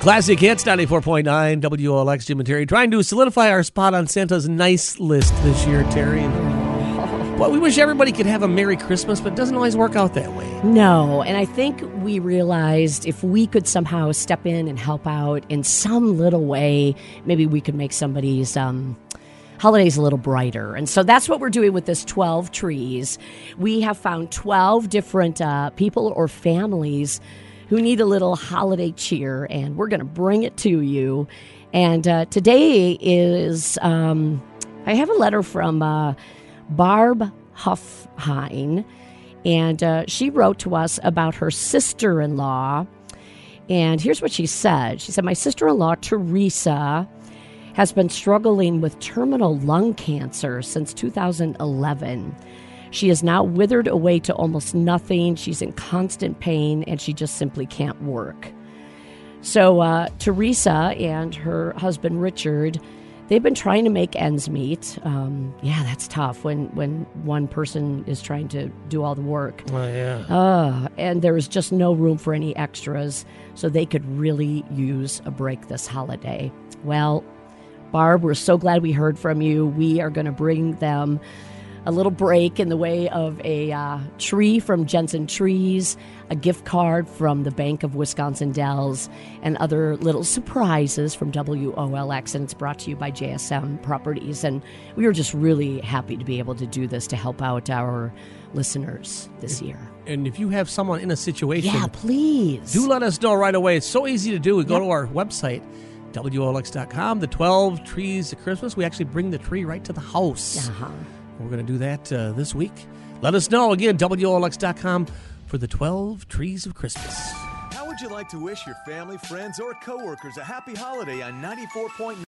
Classic hits 94.9 WOLX Jim and Teri trying to solidify our spot on Santa's nice list this year, Teri. Well, we wish everybody could have a Merry Christmas, but it doesn't always work out that way. No, and I think we realized if we could somehow step in and help out in some little way, maybe we could make somebody's um, holidays a little brighter. And so that's what we're doing with this 12 trees. We have found 12 different uh, people or families who need a little holiday cheer, and we're going to bring it to you. And uh, today is, um, I have a letter from uh, Barb Hoffhein, and uh, she wrote to us about her sister in law. And here's what she said She said, My sister in law, Theresa, has been struggling with terminal lung cancer since 2011. She is now withered away to almost nothing. She's in constant pain and she just simply can't work. So, uh, Theresa and her husband Richard, they've been trying to make ends meet. Um, yeah, that's tough when, when one person is trying to do all the work. Oh, yeah. Uh, and there is just no room for any extras, so they could really use a break this holiday. Well, Barb, we're so glad we heard from you. We are going to bring them a little break in the way of a uh, tree from Jensen Trees, a gift card from the Bank of Wisconsin Dells, and other little surprises from WOLX. And it's brought to you by JSM Properties. And we are just really happy to be able to do this to help out our listeners this year. And if you have someone in a situation, Yeah, please. do let us know right away. It's so easy to do. We go Yep. to our website, WOLX.com, the 12 trees of Christmas. We actually bring the tree right to the house. Uh-huh. We're going to do that uh, this week. Let us know again, WOLX.com for the 12 trees of Christmas. How would you like to wish your family, friends, or coworkers a happy holiday on 94.9